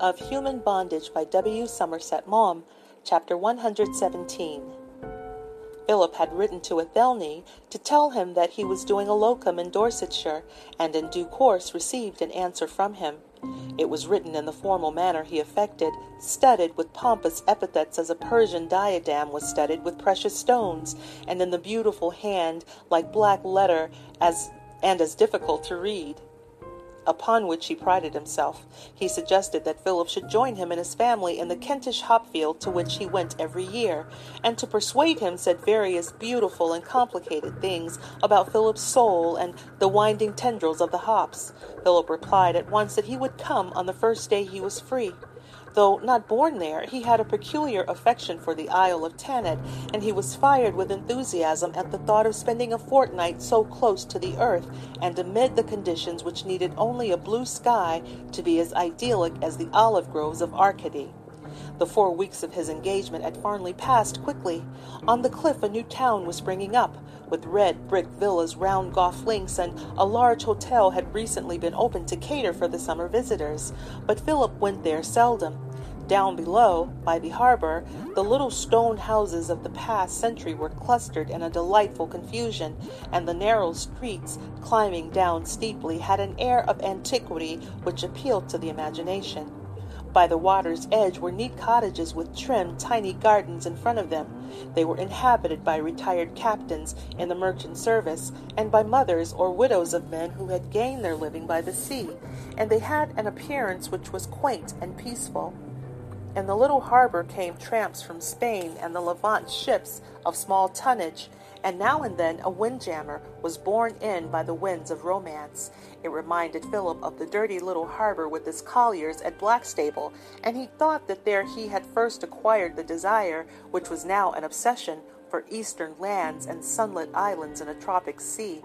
of Human Bondage by W. Somerset Maugham, Chapter 117. Philip had written to Athelney to tell him that he was doing a locum in Dorsetshire, and in due course received an answer from him. It was written in the formal manner he affected, studded with pompous epithets as a Persian diadem was studded with precious stones, and in the beautiful hand like black letter as and as difficult to read upon which he prided himself. He suggested that Philip should join him and his family in the Kentish hop field to which he went every year, and to persuade him said various beautiful and complicated things about Philip's soul and the winding tendrils of the hops. Philip replied at once that he would come on the first day he was free. Though not born there, he had a peculiar affection for the Isle of Thanet, and he was fired with enthusiasm at the thought of spending a fortnight so close to the earth and amid the conditions which needed only a blue sky to be as idyllic as the olive groves of Arcady. The four weeks of his engagement at Farnley passed quickly. On the cliff a new town was springing up, with red brick villas round golf links, and a large hotel had recently been opened to cater for the summer visitors. But Philip went there seldom. Down below, by the harbor, the little stone houses of the past century were clustered in a delightful confusion, and the narrow streets, climbing down steeply, had an air of antiquity which appealed to the imagination. By the water's edge were neat cottages with trim, tiny gardens in front of them. They were inhabited by retired captains in the merchant service, and by mothers or widows of men who had gained their living by the sea, and they had an appearance which was quaint and peaceful. In the little harbor came tramps from Spain and the Levant ships of small tonnage, and now and then a windjammer was borne in by the winds of romance. It reminded Philip of the dirty little harbor with its colliers at Blackstable, and he thought that there he had first acquired the desire, which was now an obsession, for eastern lands and sunlit islands in a tropic sea.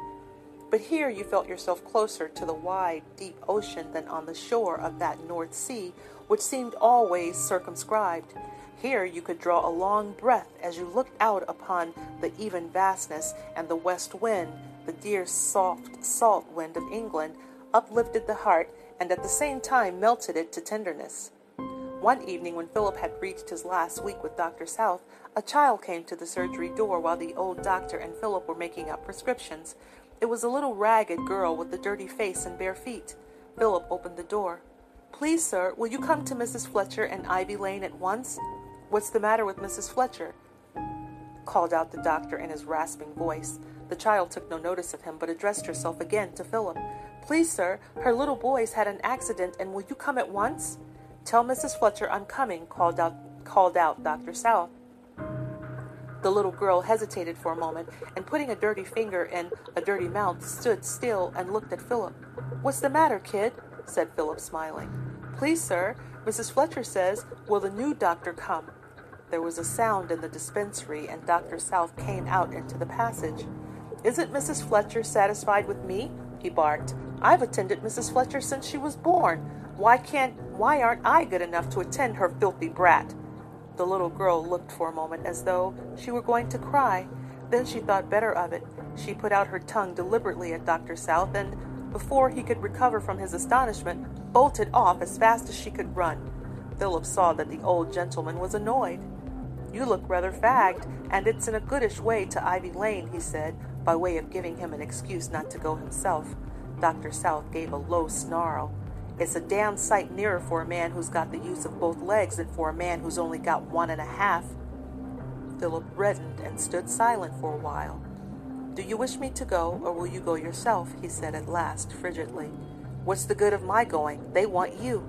But here you felt yourself closer to the wide, deep ocean than on the shore of that North Sea which seemed always circumscribed. Here you could draw a long breath as you looked out upon the even vastness, and the west wind, the dear soft salt wind of England, uplifted the heart and at the same time melted it to tenderness. One evening, when Philip had reached his last week with Dr. South, a child came to the surgery door while the old doctor and Philip were making up prescriptions. It was a little ragged girl with a dirty face and bare feet. Philip opened the door. Please, sir, will you come to Mrs. Fletcher and Ivy Lane at once? What's the matter with Mrs. Fletcher? called out the doctor in his rasping voice. The child took no notice of him, but addressed herself again to Philip. Please, sir, her little boy's had an accident, and will you come at once? Tell Mrs. Fletcher I'm coming, called out, called out Dr. South. The little girl hesitated for a moment, and putting a dirty finger in a dirty mouth, stood still and looked at Philip. What's the matter, kid? Said Philip, smiling. Please, sir, Mrs. Fletcher says, will the new doctor come? There was a sound in the dispensary, and Dr. South came out into the passage. Isn't Mrs. Fletcher satisfied with me? he barked. I've attended Mrs. Fletcher since she was born. Why can't why aren't I good enough to attend her filthy brat? The little girl looked for a moment as though she were going to cry. Then she thought better of it. She put out her tongue deliberately at Dr. South and before he could recover from his astonishment, bolted off as fast as she could run. Philip saw that the old gentleman was annoyed. You look rather fagged, and it's in a goodish way to Ivy Lane, he said, by way of giving him an excuse not to go himself. Dr. South gave a low snarl. It's a damn sight nearer for a man who's got the use of both legs than for a man who's only got one and a half. Philip reddened and stood silent for a while. Do you wish me to go, or will you go yourself? he said at last, frigidly. What's the good of my going? They want you.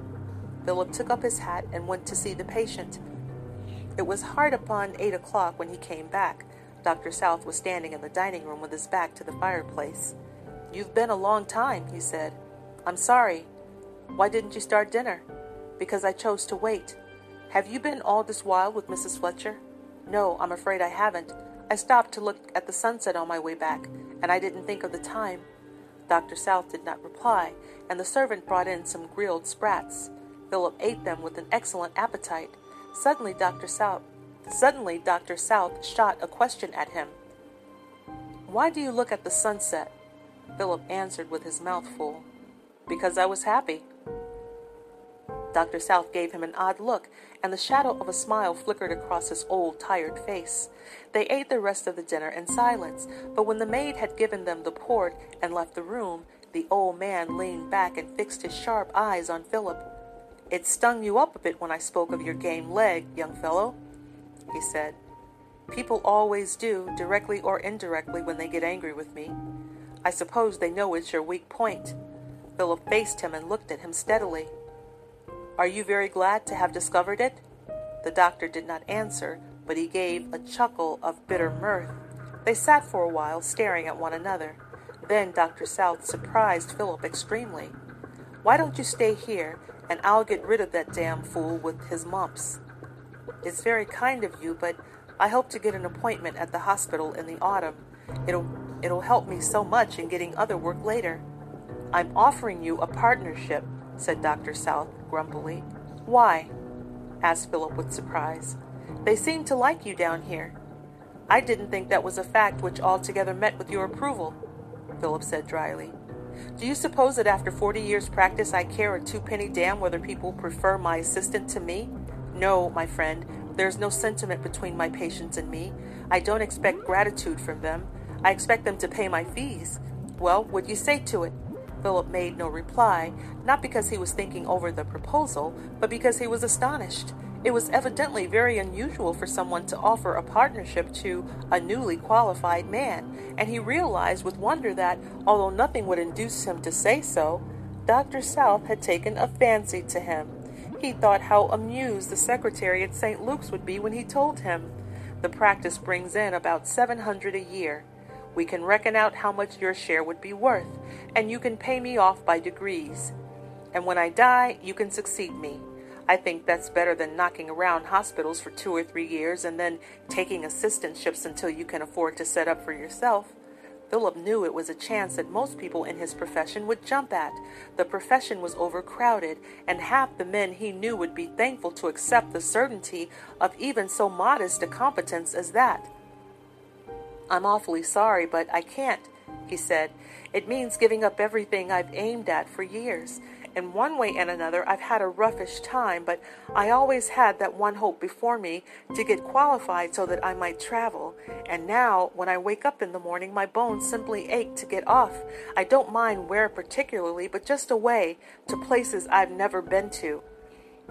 Philip took up his hat and went to see the patient. It was hard upon eight o'clock when he came back. Dr. South was standing in the dining room with his back to the fireplace. You've been a long time, he said. I'm sorry. Why didn't you start dinner? Because I chose to wait. Have you been all this while with Mrs. Fletcher? No, I'm afraid I haven't. I stopped to look at the sunset on my way back, and I didn't think of the time. Dr. South did not reply, and the servant brought in some grilled sprats. Philip ate them with an excellent appetite. Suddenly, Dr. South suddenly Dr. South shot a question at him. Why do you look at the sunset? Philip answered with his mouth full. Because I was happy. Dr. South gave him an odd look, and the shadow of a smile flickered across his old, tired face. They ate the rest of the dinner in silence, but when the maid had given them the port and left the room, the old man leaned back and fixed his sharp eyes on Philip. It stung you up a bit when I spoke of your game leg, young fellow, he said. People always do, directly or indirectly, when they get angry with me. I suppose they know it's your weak point. Philip faced him and looked at him steadily. Are you very glad to have discovered it? The doctor did not answer, but he gave a chuckle of bitter mirth. They sat for a while, staring at one another. Then Dr. South surprised Philip extremely. Why don't you stay here, and I'll get rid of that damn fool with his mumps? It's very kind of you, but I hope to get an appointment at the hospital in the autumn. It'll it'll help me so much in getting other work later. I'm offering you a partnership, said Dr. South grumpily. Why? asked Philip with surprise. They seem to like you down here. I didn't think that was a fact which altogether met with your approval, Philip said dryly. Do you suppose that after forty years' practice I care a twopenny damn whether people prefer my assistant to me? No, my friend, there's no sentiment between my patients and me. I don't expect gratitude from them. I expect them to pay my fees. Well, what do you say to it? Philip made no reply, not because he was thinking over the proposal, but because he was astonished. It was evidently very unusual for someone to offer a partnership to a newly qualified man, and he realized with wonder that, although nothing would induce him to say so, Dr. South had taken a fancy to him. He thought how amused the secretary at St. Luke's would be when he told him. The practice brings in about seven hundred a year. We can reckon out how much your share would be worth, and you can pay me off by degrees. And when I die, you can succeed me. I think that's better than knocking around hospitals for two or three years and then taking assistantships until you can afford to set up for yourself. Philip knew it was a chance that most people in his profession would jump at. The profession was overcrowded, and half the men he knew would be thankful to accept the certainty of even so modest a competence as that. I'm awfully sorry, but I can't, he said. It means giving up everything I've aimed at for years. In one way and another, I've had a roughish time, but I always had that one hope before me to get qualified so that I might travel. And now, when I wake up in the morning, my bones simply ache to get off. I don't mind where particularly, but just away to places I've never been to.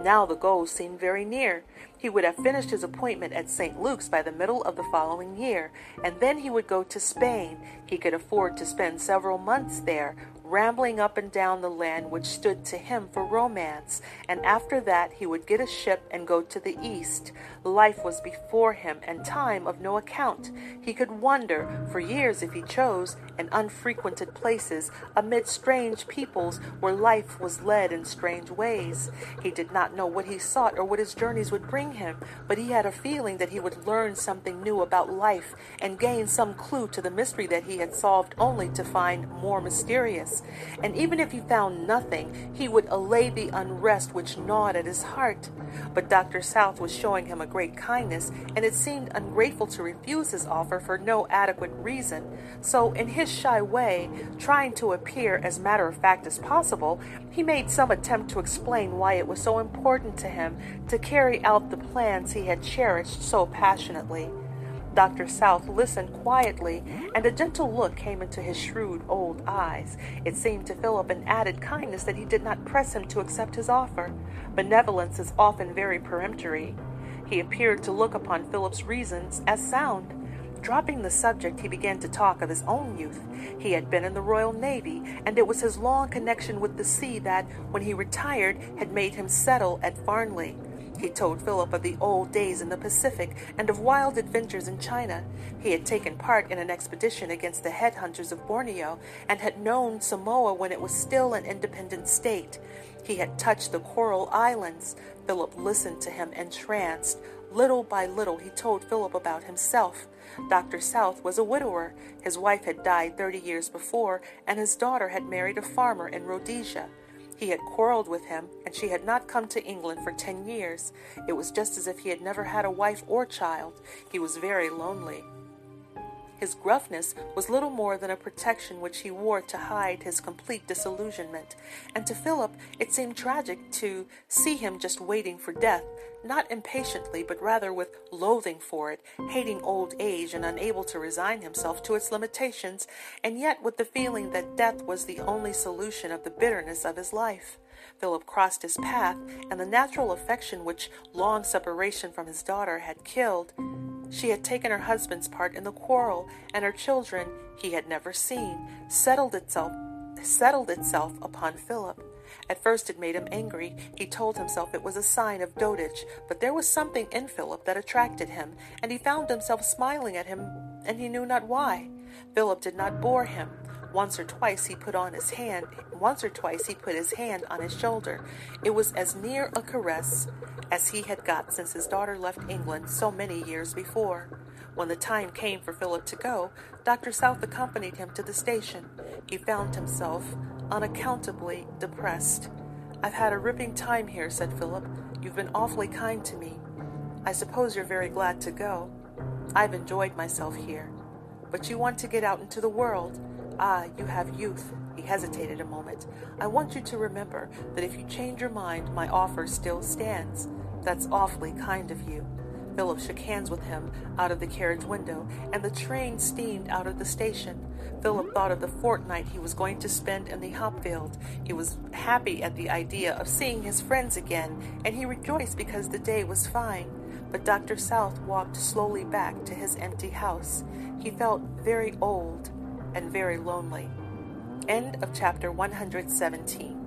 Now the goal seemed very near. He would have finished his appointment at St. Luke's by the middle of the following year, and then he would go to Spain. He could afford to spend several months there, rambling up and down the land which stood to him for romance, and after that he would get a ship and go to the east. Life was before him, and time of no account. He could wander for years if he chose in unfrequented places, amid strange peoples where life was led in strange ways. He did not know what he sought or what his journeys would bring him, but he had a feeling that he would learn something new about life and gain some clue to the mystery that he had solved only to find more mysterious. And even if he found nothing, he would allay the unrest which gnawed at his heart. But Dr. South was showing him a great kindness, and it seemed ungrateful to refuse his offer for no adequate reason. So, in his shy way, trying to appear as matter of fact as possible, he made some attempt to explain why it was so important to him to carry out the plans he had cherished so passionately. Dr. South listened quietly, and a gentle look came into his shrewd old eyes. It seemed to Philip an added kindness that he did not press him to accept his offer. Benevolence is often very peremptory. He appeared to look upon Philip's reasons as sound. Dropping the subject, he began to talk of his own youth. He had been in the Royal Navy, and it was his long connection with the sea that, when he retired, had made him settle at Farnley. He told Philip of the old days in the Pacific and of wild adventures in China. He had taken part in an expedition against the headhunters of Borneo and had known Samoa when it was still an independent state. He had touched the Coral Islands. Philip listened to him entranced. Little by little, he told Philip about himself. Dr. South was a widower. His wife had died thirty years before, and his daughter had married a farmer in Rhodesia. He had quarreled with him, and she had not come to England for ten years. It was just as if he had never had a wife or child. He was very lonely. His gruffness was little more than a protection which he wore to hide his complete disillusionment, and to Philip it seemed tragic to see him just waiting for death, not impatiently, but rather with loathing for it, hating old age and unable to resign himself to its limitations, and yet with the feeling that death was the only solution of the bitterness of his life. Philip crossed his path, and the natural affection which long separation from his daughter had killed she had taken her husband's part in the quarrel, and her children he had never seen, settled itself settled itself upon Philip. At first it made him angry. He told himself it was a sign of dotage, but there was something in Philip that attracted him, and he found himself smiling at him, and he knew not why. Philip did not bore him. Once or twice he put on his hand once or twice he put his hand on his shoulder. It was as near a caress as he had got since his daughter left England so many years before. When the time came for Philip to go, Dr. South accompanied him to the station. He found himself unaccountably depressed. I've had a ripping time here, said Philip. You've been awfully kind to me. I suppose you're very glad to go. I've enjoyed myself here. But you want to get out into the world. Ah, you have youth. He hesitated a moment. I want you to remember that if you change your mind, my offer still stands. That's awfully kind of you. Philip shook hands with him out of the carriage window, and the train steamed out of the station. Philip thought of the fortnight he was going to spend in the hopfield. He was happy at the idea of seeing his friends again, and he rejoiced because the day was fine. But Dr. South walked slowly back to his empty house. He felt very old and very lonely. End of chapter 117.